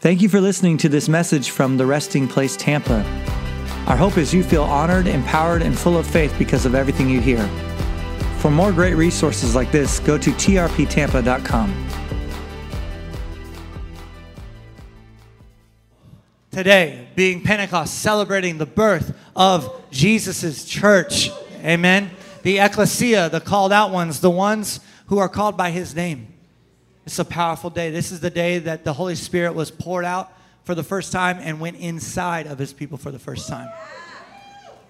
Thank you for listening to this message from the Resting Place Tampa. Our hope is you feel honored, empowered, and full of faith because of everything you hear. For more great resources like this, go to trptampa.com. Today, being Pentecost, celebrating the birth of Jesus' church. Amen. The ecclesia, the called out ones, the ones who are called by his name. It's a powerful day. This is the day that the Holy Spirit was poured out for the first time and went inside of his people for the first time.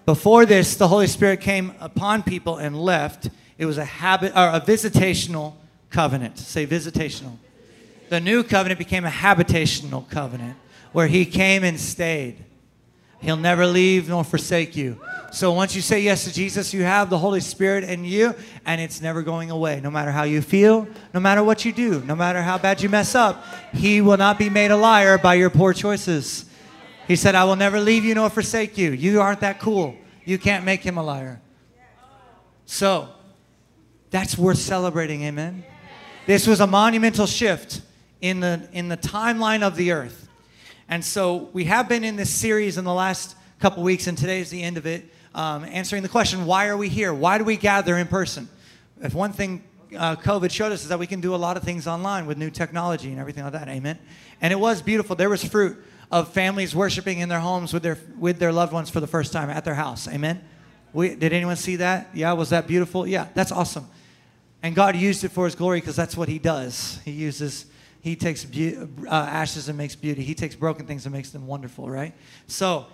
Before this, the Holy Spirit came upon people and left. It was a habit or a visitational covenant. Say visitational. The new covenant became a habitational covenant where he came and stayed. He'll never leave nor forsake you. So once you say yes to Jesus, you have the Holy Spirit in you, and it's never going away. No matter how you feel, no matter what you do, no matter how bad you mess up, He will not be made a liar by your poor choices. He said, I will never leave you nor forsake you. You aren't that cool. You can't make Him a liar. So that's worth celebrating, amen? This was a monumental shift in the, in the timeline of the earth. And so we have been in this series in the last couple weeks, and today is the end of it um, answering the question why are we here? Why do we gather in person? If one thing uh, COVID showed us is that we can do a lot of things online with new technology and everything like that. Amen. And it was beautiful. There was fruit of families worshiping in their homes with their with their loved ones for the first time at their house. Amen. We, did anyone see that? Yeah, was that beautiful? Yeah, that's awesome. And God used it for His glory because that's what He does. He uses He takes be- uh, ashes and makes beauty. He takes broken things and makes them wonderful. Right. So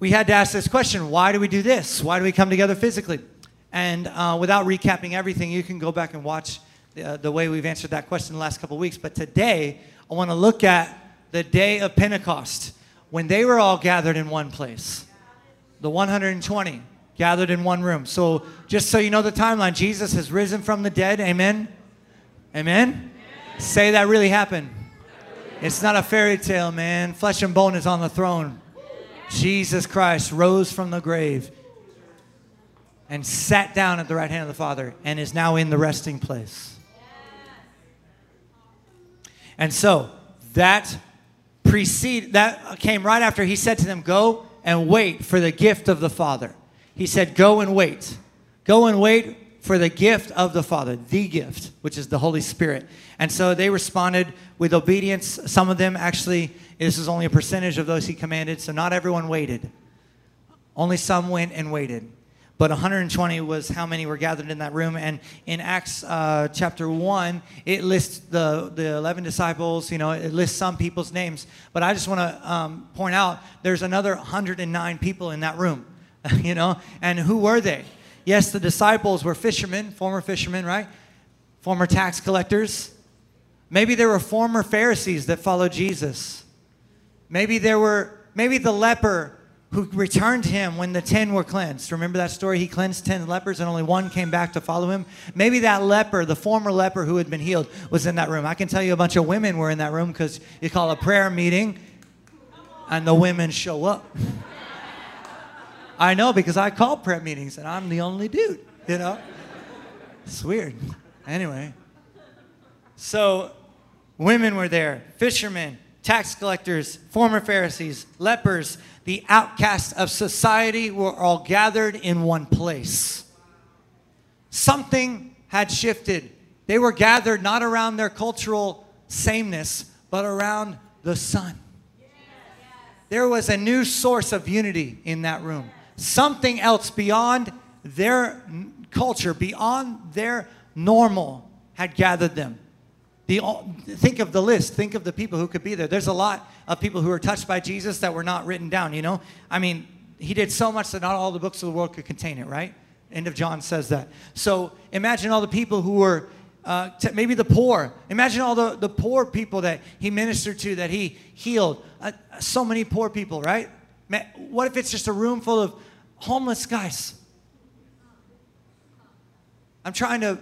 we had to ask this question why do we do this? Why do we come together physically? And uh, without recapping everything, you can go back and watch the, uh, the way we've answered that question the last couple of weeks. But today, I want to look at the day of Pentecost when they were all gathered in one place. The 120 gathered in one room. So, just so you know the timeline, Jesus has risen from the dead. Amen? Amen? Say that really happened. It's not a fairy tale, man. Flesh and bone is on the throne. Jesus Christ rose from the grave and sat down at the right hand of the Father and is now in the resting place. And so that precede that came right after he said to them, Go and wait for the gift of the Father. He said, Go and wait. Go and wait for the gift of the Father, the gift, which is the Holy Spirit. And so they responded with obedience. Some of them actually this is only a percentage of those he commanded, so not everyone waited. Only some went and waited. But 120 was how many were gathered in that room. And in Acts uh, chapter 1, it lists the, the 11 disciples, you know, it lists some people's names. But I just want to um, point out there's another 109 people in that room, you know. And who were they? Yes, the disciples were fishermen, former fishermen, right? Former tax collectors. Maybe there were former Pharisees that followed Jesus. Maybe there were, maybe the leper who returned him when the 10 were cleansed. Remember that story? He cleansed 10 lepers and only one came back to follow him. Maybe that leper, the former leper who had been healed, was in that room. I can tell you a bunch of women were in that room because you call a prayer meeting and the women show up. I know because I call prep meetings and I'm the only dude, you know? It's weird. Anyway, so women were there, fishermen, tax collectors, former Pharisees, lepers, the outcasts of society were all gathered in one place. Something had shifted. They were gathered not around their cultural sameness, but around the Son. There was a new source of unity in that room. Something else beyond their culture, beyond their normal, had gathered them. The, think of the list. Think of the people who could be there. There's a lot of people who were touched by Jesus that were not written down, you know? I mean, he did so much that not all the books of the world could contain it, right? End of John says that. So imagine all the people who were, uh, t- maybe the poor. Imagine all the, the poor people that he ministered to, that he healed. Uh, so many poor people, right? Man, What if it's just a room full of homeless guys? I'm trying to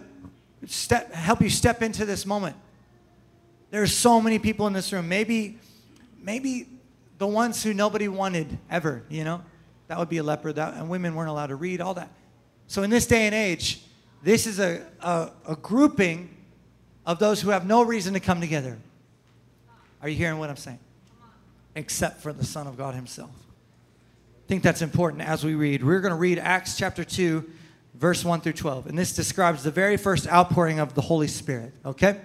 step, help you step into this moment. There's so many people in this room. Maybe, maybe the ones who nobody wanted ever, you know? That would be a leper, that, and women weren't allowed to read, all that. So in this day and age, this is a, a, a grouping of those who have no reason to come together. Are you hearing what I'm saying? Except for the Son of God Himself. Think that's important as we read. We're going to read Acts chapter 2, verse 1 through 12. And this describes the very first outpouring of the Holy Spirit, okay?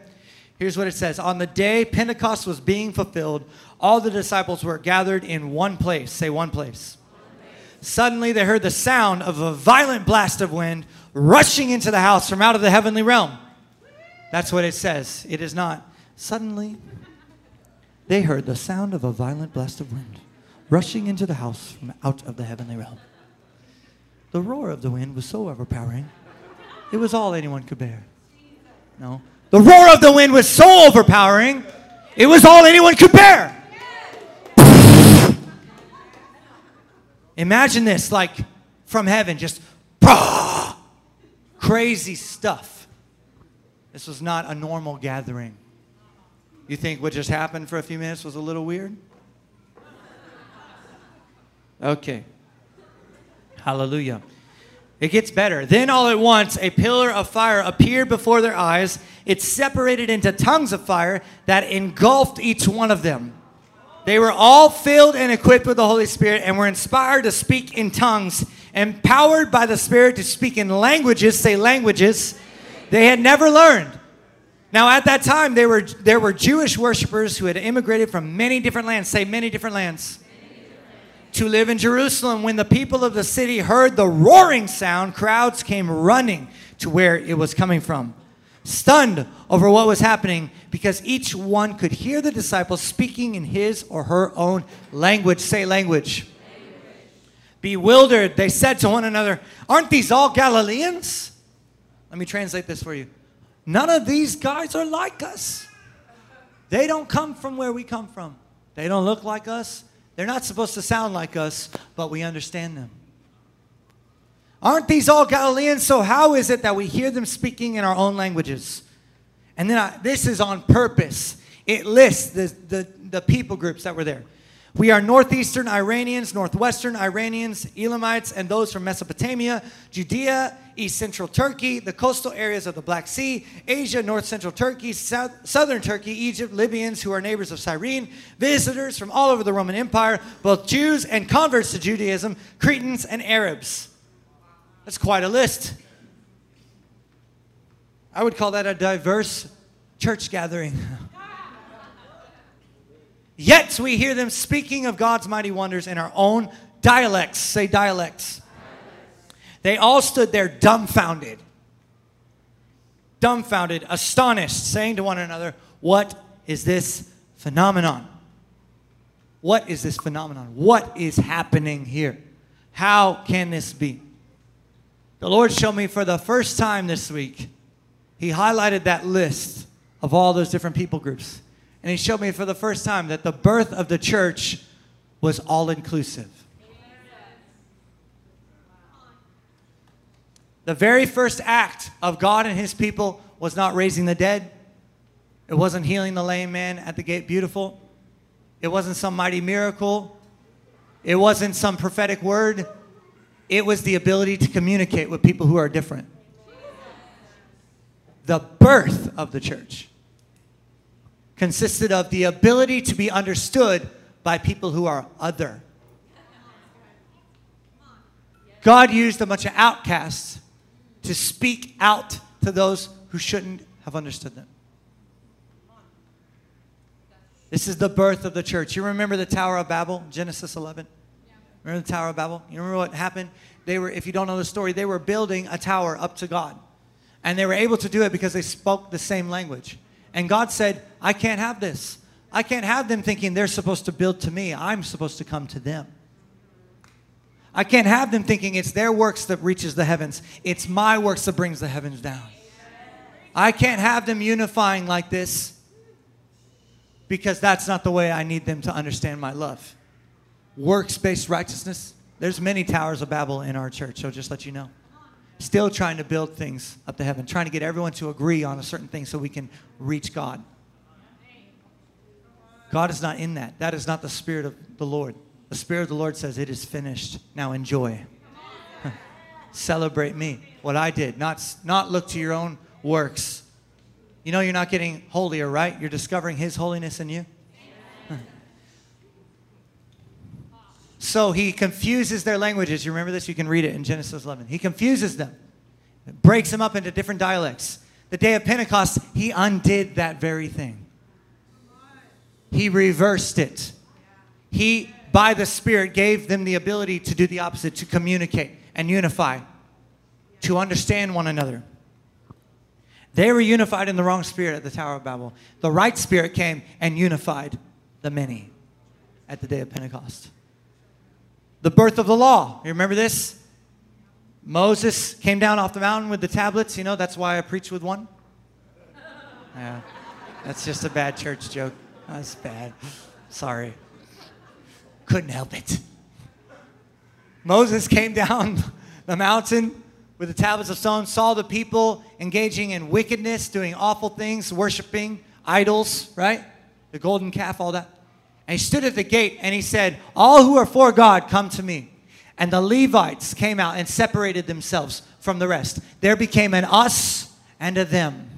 Here's what it says On the day Pentecost was being fulfilled, all the disciples were gathered in one place. Say, one place. Suddenly they heard the sound of a violent blast of wind rushing into the house from out of the heavenly realm. That's what it says. It is not. Suddenly they heard the sound of a violent blast of wind rushing into the house from out of the heavenly realm. The roar of the wind was so overpowering, it was all anyone could bear. No. The roar of the wind was so overpowering, it was all anyone could bear. Imagine this like from heaven, just crazy stuff. This was not a normal gathering. You think what just happened for a few minutes was a little weird? Okay. Hallelujah. It gets better. Then all at once, a pillar of fire appeared before their eyes. It separated into tongues of fire that engulfed each one of them. They were all filled and equipped with the Holy Spirit and were inspired to speak in tongues, empowered by the Spirit to speak in languages, say languages, they had never learned. Now, at that time, there were, there were Jewish worshippers who had immigrated from many different lands, say many different lands to live in Jerusalem. When the people of the city heard the roaring sound, crowds came running to where it was coming from, stunned over what was happening because each one could hear the disciples speaking in his or her own language. Say language. Bewildered, they said to one another, Aren't these all Galileans? Let me translate this for you. None of these guys are like us. They don't come from where we come from. They don't look like us. They're not supposed to sound like us, but we understand them. Aren't these all Galileans? So, how is it that we hear them speaking in our own languages? And then I, this is on purpose. It lists the, the, the people groups that were there. We are northeastern Iranians, northwestern Iranians, Elamites, and those from Mesopotamia, Judea, east central Turkey, the coastal areas of the Black Sea, Asia, north central Turkey, south, southern Turkey, Egypt, Libyans who are neighbors of Cyrene, visitors from all over the Roman Empire, both Jews and converts to Judaism, Cretans and Arabs. That's quite a list. I would call that a diverse church gathering. Yet we hear them speaking of God's mighty wonders in our own dialects. Say dialects. They all stood there dumbfounded, dumbfounded, astonished, saying to one another, What is this phenomenon? What is this phenomenon? What is happening here? How can this be? The Lord showed me for the first time this week, He highlighted that list of all those different people groups. And he showed me for the first time that the birth of the church was all inclusive. The very first act of God and his people was not raising the dead. It wasn't healing the lame man at the gate beautiful. It wasn't some mighty miracle. It wasn't some prophetic word. It was the ability to communicate with people who are different. The birth of the church consisted of the ability to be understood by people who are other. God used a bunch of outcasts to speak out to those who shouldn't have understood them. This is the birth of the church. You remember the Tower of Babel, Genesis 11? Remember the Tower of Babel? You remember what happened? They were, if you don't know the story, they were building a tower up to God. And they were able to do it because they spoke the same language. And God said, I can't have this. I can't have them thinking they're supposed to build to me. I'm supposed to come to them. I can't have them thinking it's their works that reaches the heavens. It's my works that brings the heavens down. I can't have them unifying like this because that's not the way I need them to understand my love. Works-based righteousness. There's many towers of Babel in our church, so just let you know still trying to build things up to heaven, trying to get everyone to agree on a certain thing so we can reach God. God is not in that. That is not the Spirit of the Lord. The Spirit of the Lord says, It is finished. Now enjoy. Celebrate me, what I did, not, not look to your own works. You know, you're not getting holier, right? You're discovering His holiness in you. So he confuses their languages. You remember this? You can read it in Genesis 11. He confuses them, breaks them up into different dialects. The day of Pentecost, he undid that very thing. He reversed it. He, by the Spirit, gave them the ability to do the opposite, to communicate and unify, to understand one another. They were unified in the wrong spirit at the Tower of Babel. The right spirit came and unified the many at the day of Pentecost. The birth of the law. You remember this? Moses came down off the mountain with the tablets. You know, that's why I preach with one. Yeah, that's just a bad church joke. That's bad. Sorry. Couldn't help it. Moses came down the mountain with the tablets of stone, saw the people engaging in wickedness, doing awful things, worshiping idols, right? The golden calf, all that. And he stood at the gate and he said, All who are for God, come to me. And the Levites came out and separated themselves from the rest. There became an us and a them.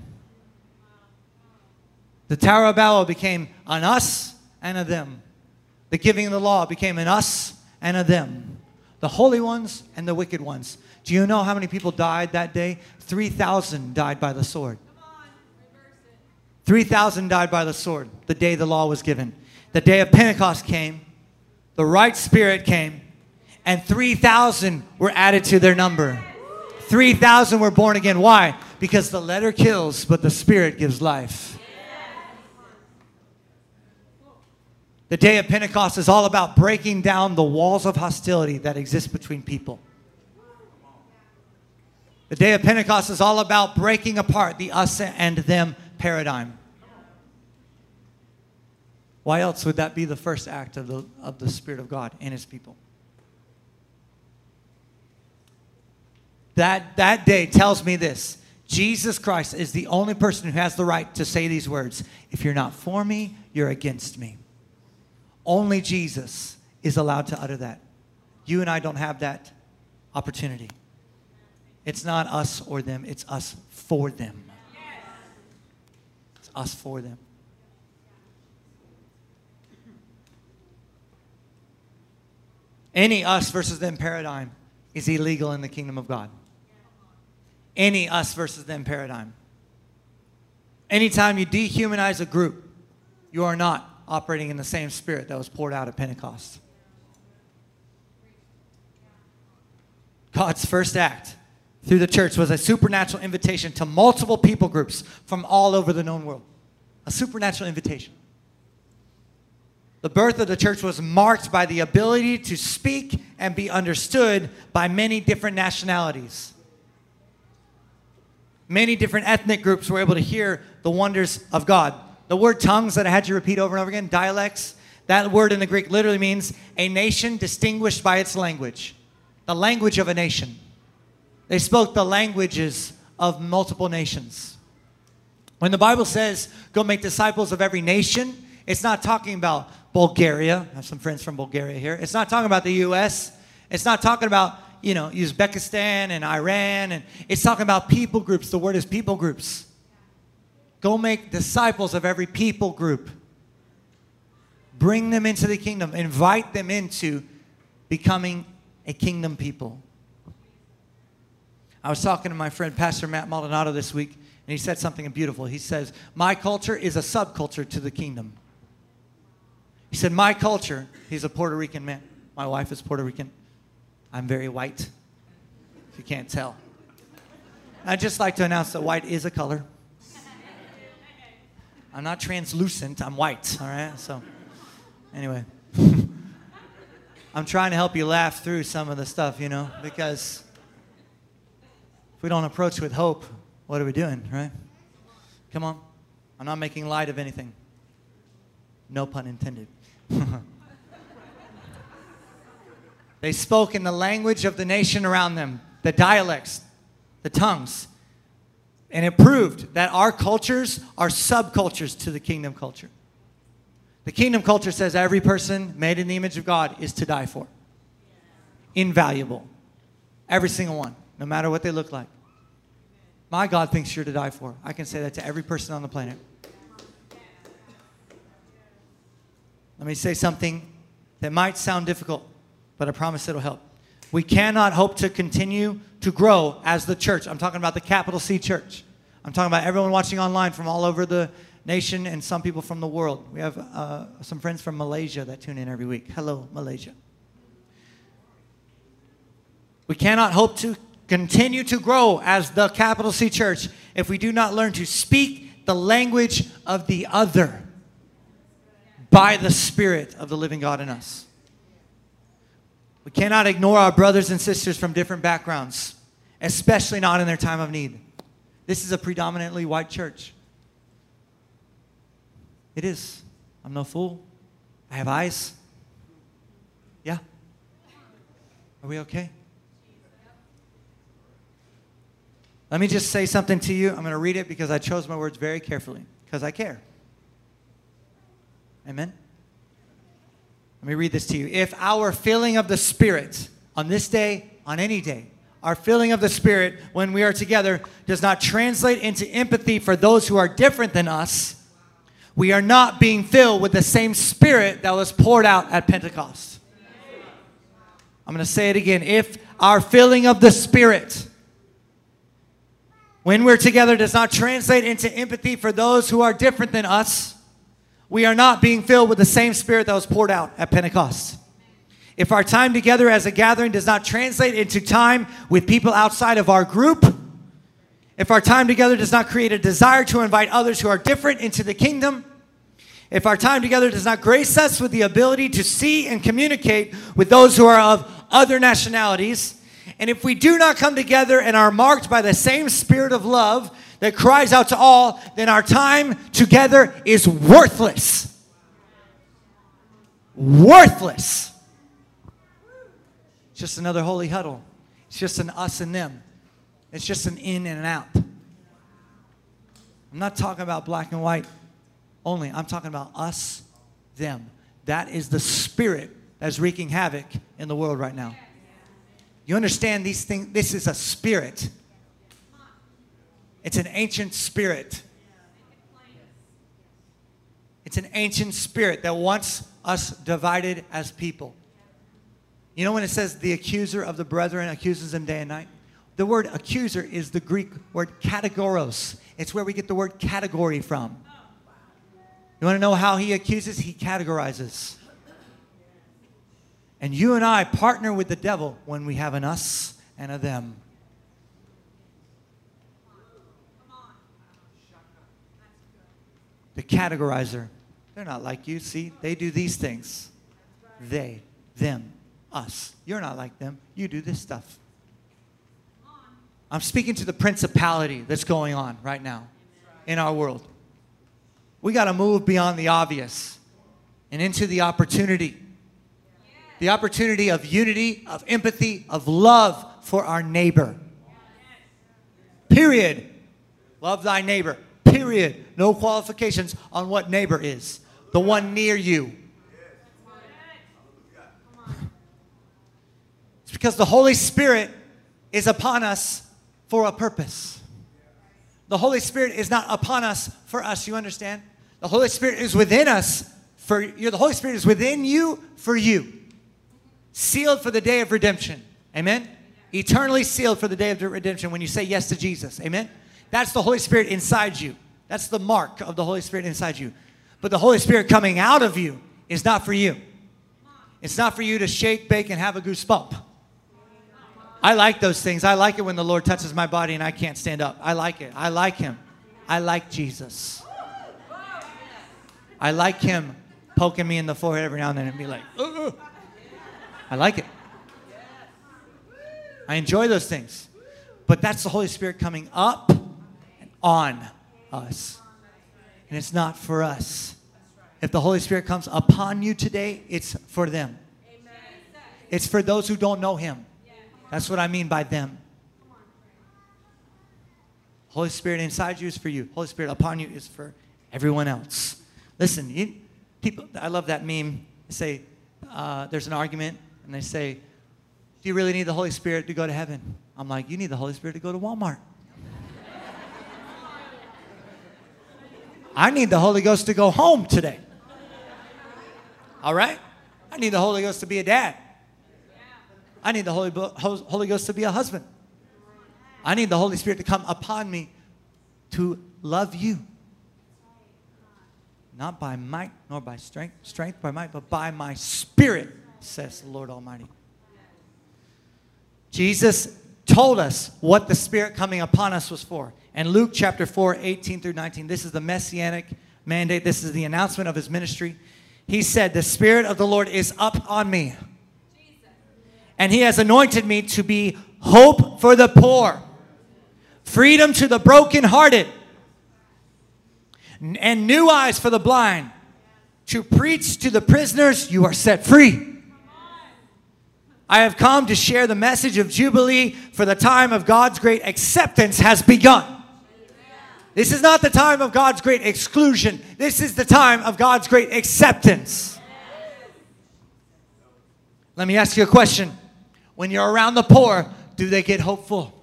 The Tower of Babel became an us and a them. The giving of the law became an us and a them. The holy ones and the wicked ones. Do you know how many people died that day? 3,000 died by the sword. 3,000 died by the sword the day the law was given. The day of Pentecost came, the right spirit came, and 3,000 were added to their number. 3,000 were born again. Why? Because the letter kills, but the spirit gives life. The day of Pentecost is all about breaking down the walls of hostility that exist between people. The day of Pentecost is all about breaking apart the us and them paradigm. Why else would that be the first act of the, of the Spirit of God and His people? That, that day tells me this Jesus Christ is the only person who has the right to say these words If you're not for me, you're against me. Only Jesus is allowed to utter that. You and I don't have that opportunity. It's not us or them, it's us for them. It's us for them. Any us versus them paradigm is illegal in the kingdom of God. Any us versus them paradigm. Anytime you dehumanize a group, you are not operating in the same spirit that was poured out at Pentecost. God's first act through the church was a supernatural invitation to multiple people groups from all over the known world. A supernatural invitation. The birth of the church was marked by the ability to speak and be understood by many different nationalities. Many different ethnic groups were able to hear the wonders of God. The word tongues that I had you repeat over and over again, dialects, that word in the Greek literally means a nation distinguished by its language. The language of a nation. They spoke the languages of multiple nations. When the Bible says, go make disciples of every nation, it's not talking about Bulgaria. I have some friends from Bulgaria here. It's not talking about the U.S. It's not talking about, you know, Uzbekistan and Iran. And it's talking about people groups. The word is people groups. Go make disciples of every people group. Bring them into the kingdom. Invite them into becoming a kingdom people. I was talking to my friend Pastor Matt Maldonado this week, and he said something beautiful. He says, My culture is a subculture to the kingdom. He said, My culture, he's a Puerto Rican man. My wife is Puerto Rican. I'm very white, if you can't tell. I'd just like to announce that white is a color. I'm not translucent, I'm white, all right? So, anyway. I'm trying to help you laugh through some of the stuff, you know, because if we don't approach with hope, what are we doing, right? Come on. I'm not making light of anything. No pun intended. they spoke in the language of the nation around them, the dialects, the tongues. And it proved that our cultures are subcultures to the kingdom culture. The kingdom culture says every person made in the image of God is to die for. Invaluable. Every single one no matter what they look like. My God thinks you're to die for. I can say that to every person on the planet. Let me say something that might sound difficult, but I promise it'll help. We cannot hope to continue to grow as the church. I'm talking about the capital C church. I'm talking about everyone watching online from all over the nation and some people from the world. We have uh, some friends from Malaysia that tune in every week. Hello, Malaysia. We cannot hope to continue to grow as the capital C church if we do not learn to speak the language of the other by the Spirit of the living God in us. We cannot ignore our brothers and sisters from different backgrounds, especially not in their time of need. This is a predominantly white church. It is. I'm no fool. I have eyes. Yeah. Are we okay? Let me just say something to you. I'm going to read it because I chose my words very carefully because I care. Amen. Let me read this to you. If our filling of the Spirit on this day, on any day, our filling of the Spirit when we are together does not translate into empathy for those who are different than us, we are not being filled with the same Spirit that was poured out at Pentecost. I'm going to say it again. If our filling of the Spirit when we're together does not translate into empathy for those who are different than us, we are not being filled with the same Spirit that was poured out at Pentecost. If our time together as a gathering does not translate into time with people outside of our group, if our time together does not create a desire to invite others who are different into the kingdom, if our time together does not grace us with the ability to see and communicate with those who are of other nationalities, and if we do not come together and are marked by the same spirit of love that cries out to all, then our time together is worthless. Worthless. It's just another holy huddle. It's just an us and them. It's just an in and an out. I'm not talking about black and white only. I'm talking about us, them. That is the spirit that's wreaking havoc in the world right now. You understand these things? This is a spirit. It's an ancient spirit. It's an ancient spirit that wants us divided as people. You know when it says the accuser of the brethren accuses them day and night? The word accuser is the Greek word kategoros. It's where we get the word category from. You want to know how he accuses? He categorizes. And you and I partner with the devil when we have an us and a them. The categorizer. They're not like you. See, they do these things. They, them, us. You're not like them. You do this stuff. I'm speaking to the principality that's going on right now in our world. We got to move beyond the obvious and into the opportunity the opportunity of unity, of empathy, of love for our neighbor. Period. Love thy neighbor. Period. No qualifications on what neighbor is. The one near you. It's because the Holy Spirit is upon us for a purpose. The Holy Spirit is not upon us for us, you understand? The Holy Spirit is within us for you. The Holy Spirit is within you for you sealed for the day of redemption. Amen? Eternally sealed for the day of redemption when you say yes to Jesus. Amen? That's the Holy Spirit inside you. That's the mark of the Holy Spirit inside you. But the Holy Spirit coming out of you is not for you. It's not for you to shake, bake, and have a goosebump. I like those things. I like it when the Lord touches my body and I can't stand up. I like it. I like Him. I like Jesus. I like Him poking me in the forehead every now and then and be like, Ugh. I like it. I enjoy those things. But that's the Holy Spirit coming up and on us. And it's not for us. If the Holy Spirit comes upon you today, it's for them. It's for those who don't know Him. That's what I mean by them. Holy Spirit inside you is for you. Holy Spirit upon you is for everyone else. Listen, you, people, I love that meme. They say uh, there's an argument and they say, Do you really need the Holy Spirit to go to heaven? I'm like, You need the Holy Spirit to go to Walmart. I need the Holy Ghost to go home today. All right? I need the Holy Ghost to be a dad. I need the Holy, Holy Ghost to be a husband. I need the Holy Spirit to come upon me to love you. Not by might nor by strength, strength by might, but by my spirit, says the Lord Almighty. Jesus told us what the Spirit coming upon us was for. And Luke chapter 4, 18 through 19, this is the messianic mandate. This is the announcement of his ministry. He said, The Spirit of the Lord is up on me. And he has anointed me to be hope for the poor, freedom to the brokenhearted, and new eyes for the blind, to preach to the prisoners, you are set free. I have come to share the message of Jubilee, for the time of God's great acceptance has begun. This is not the time of God's great exclusion. This is the time of God's great acceptance. Let me ask you a question. When you're around the poor, do they get hopeful?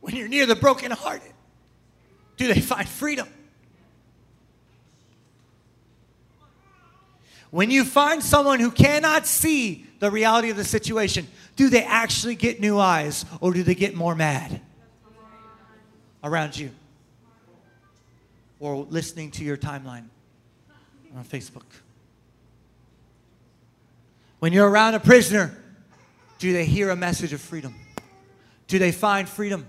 When you're near the brokenhearted, do they find freedom? When you find someone who cannot see the reality of the situation, do they actually get new eyes or do they get more mad around you? Or listening to your timeline on Facebook? When you're around a prisoner, do they hear a message of freedom? Do they find freedom?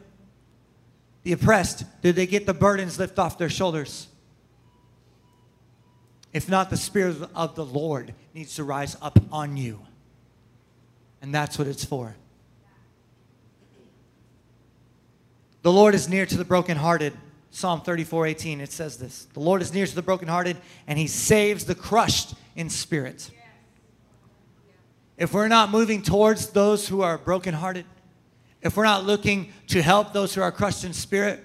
The oppressed, do they get the burdens lift off their shoulders? If not, the Spirit of the Lord needs to rise up on you. And that's what it's for. The Lord is near to the brokenhearted. Psalm 34 18, it says this The Lord is near to the brokenhearted, and he saves the crushed in spirit. If we're not moving towards those who are brokenhearted, if we're not looking to help those who are crushed in spirit,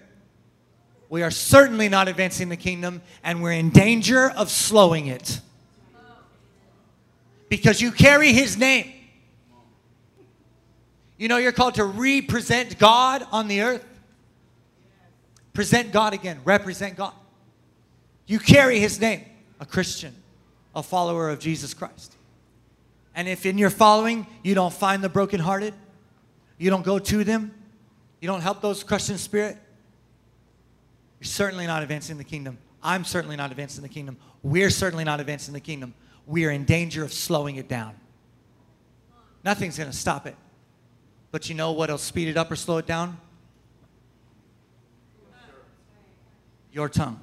we are certainly not advancing the kingdom and we're in danger of slowing it. Because you carry his name. You know, you're called to represent God on the earth. Present God again, represent God. You carry his name, a Christian, a follower of Jesus Christ. And if in your following you don't find the brokenhearted, you don't go to them, you don't help those crushed in spirit, you're certainly not advancing the kingdom. I'm certainly not advancing the kingdom. We're certainly not advancing the kingdom. We are in danger of slowing it down. Nothing's going to stop it. But you know what'll speed it up or slow it down? Your tongue.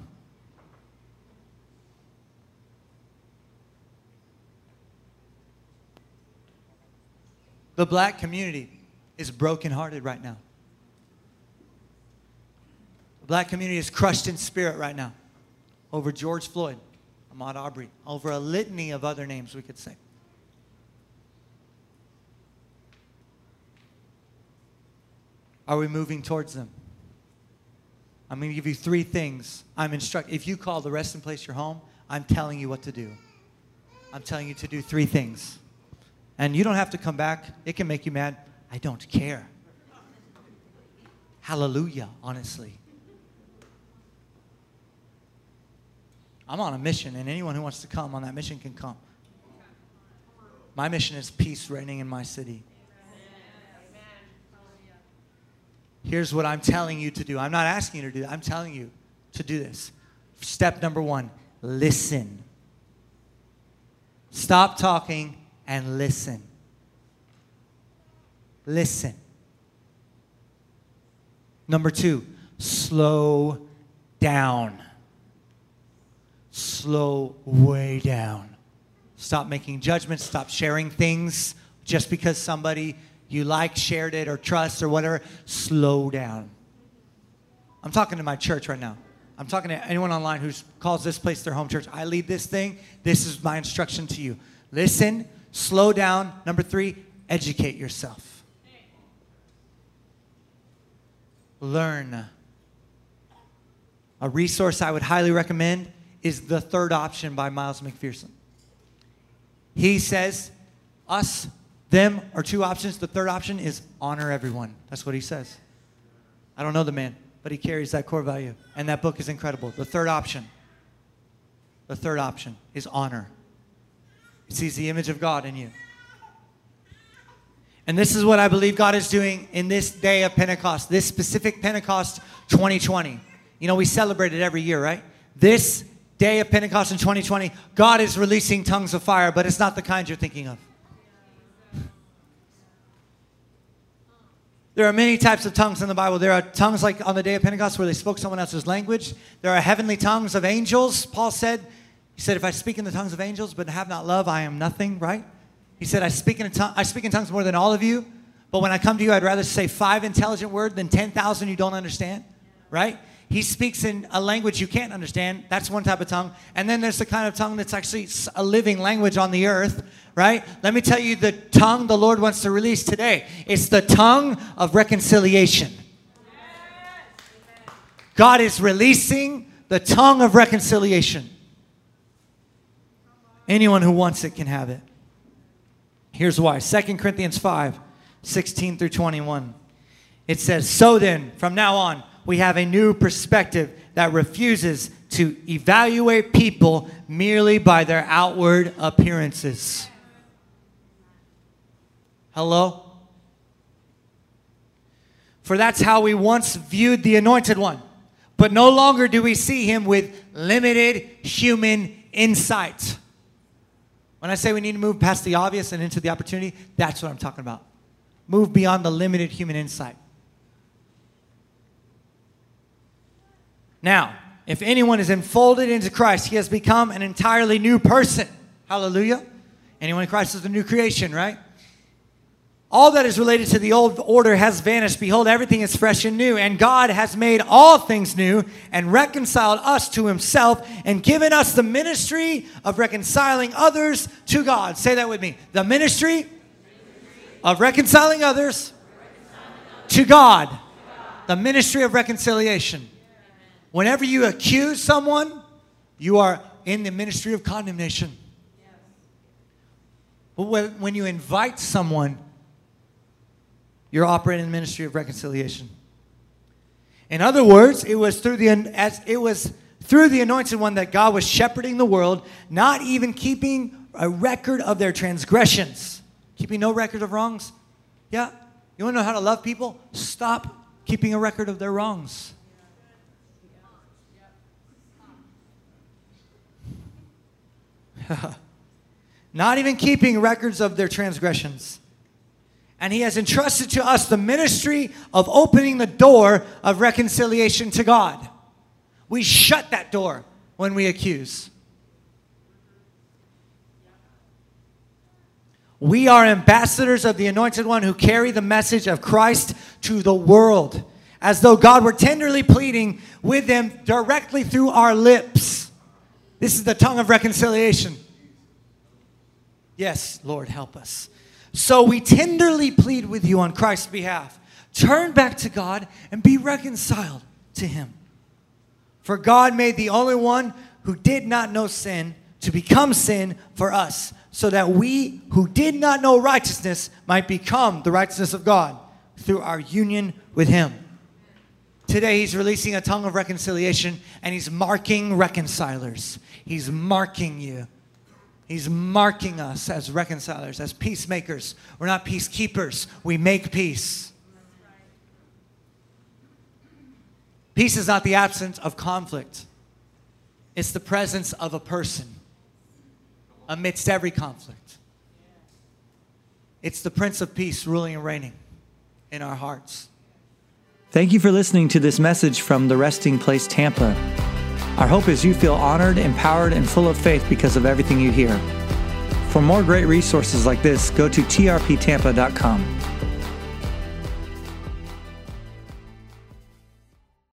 The black community is brokenhearted right now. Black community is crushed in spirit right now over George Floyd, Ahmaud Arbery, over a litany of other names we could say. Are we moving towards them? I'm going to give you three things. I'm instruct. If you call the resting place your home, I'm telling you what to do. I'm telling you to do three things. And you don't have to come back. It can make you mad. I don't care. Hallelujah, honestly. I'm on a mission, and anyone who wants to come on that mission can come. My mission is peace reigning in my city. Here's what I'm telling you to do. I'm not asking you to do that. I'm telling you to do this. Step number one listen. Stop talking and listen. Listen. Number two, slow down. Slow way down. Stop making judgments. Stop sharing things just because somebody you like, shared it, or trust, or whatever. Slow down. I'm talking to my church right now. I'm talking to anyone online who calls this place their home church. I lead this thing. This is my instruction to you. Listen, slow down. Number three, educate yourself. learn. A resource I would highly recommend is The Third Option by Miles McPherson. He says, us, them are two options. The third option is honor everyone. That's what he says. I don't know the man. but he carries that core value. And that book is incredible. The third option, the third option is honor. He sees the image of God in you. And this is what I believe God is doing in this day of Pentecost, this specific Pentecost 2020. You know, we celebrate it every year, right? This day of Pentecost in 2020, God is releasing tongues of fire, but it's not the kind you're thinking of. There are many types of tongues in the Bible. There are tongues like on the day of Pentecost where they spoke someone else's language. There are heavenly tongues of angels. Paul said, he said, if I speak in the tongues of angels but have not love, I am nothing, right? He said, I speak in, I speak in tongues more than all of you, but when I come to you, I'd rather say five intelligent words than 10,000 you don't understand, right? He speaks in a language you can't understand. That's one type of tongue. And then there's the kind of tongue that's actually a living language on the earth, right? Let me tell you the tongue the Lord wants to release today. It's the tongue of reconciliation. God is releasing the tongue of reconciliation. Anyone who wants it can have it. Here's why 2 Corinthians 5 16 through 21. It says, So then, from now on, we have a new perspective that refuses to evaluate people merely by their outward appearances. Hello? For that's how we once viewed the anointed one. But no longer do we see him with limited human insight. When I say we need to move past the obvious and into the opportunity, that's what I'm talking about. Move beyond the limited human insight. Now, if anyone is enfolded into Christ, he has become an entirely new person. Hallelujah. Anyone in Christ is a new creation, right? All that is related to the old order has vanished. Behold, everything is fresh and new. And God has made all things new and reconciled us to himself and given us the ministry of reconciling others to God. Say that with me. The ministry of reconciling others to God. The ministry of reconciliation. Whenever you accuse someone, you are in the ministry of condemnation. But when you invite someone, you're operating in the ministry of reconciliation. In other words, it was through the as it was through the anointed one that God was shepherding the world, not even keeping a record of their transgressions, keeping no record of wrongs. Yeah, you want to know how to love people? Stop keeping a record of their wrongs. not even keeping records of their transgressions. And he has entrusted to us the ministry of opening the door of reconciliation to God. We shut that door when we accuse. We are ambassadors of the Anointed One who carry the message of Christ to the world, as though God were tenderly pleading with them directly through our lips. This is the tongue of reconciliation. Yes, Lord, help us. So we tenderly plead with you on Christ's behalf. Turn back to God and be reconciled to Him. For God made the only one who did not know sin to become sin for us, so that we who did not know righteousness might become the righteousness of God through our union with Him. Today, He's releasing a tongue of reconciliation and He's marking reconcilers. He's marking you. He's marking us as reconcilers, as peacemakers. We're not peacekeepers, we make peace. Peace is not the absence of conflict, it's the presence of a person amidst every conflict. It's the Prince of Peace ruling and reigning in our hearts. Thank you for listening to this message from the Resting Place Tampa. Our hope is you feel honored, empowered, and full of faith because of everything you hear. For more great resources like this, go to trptampa.com.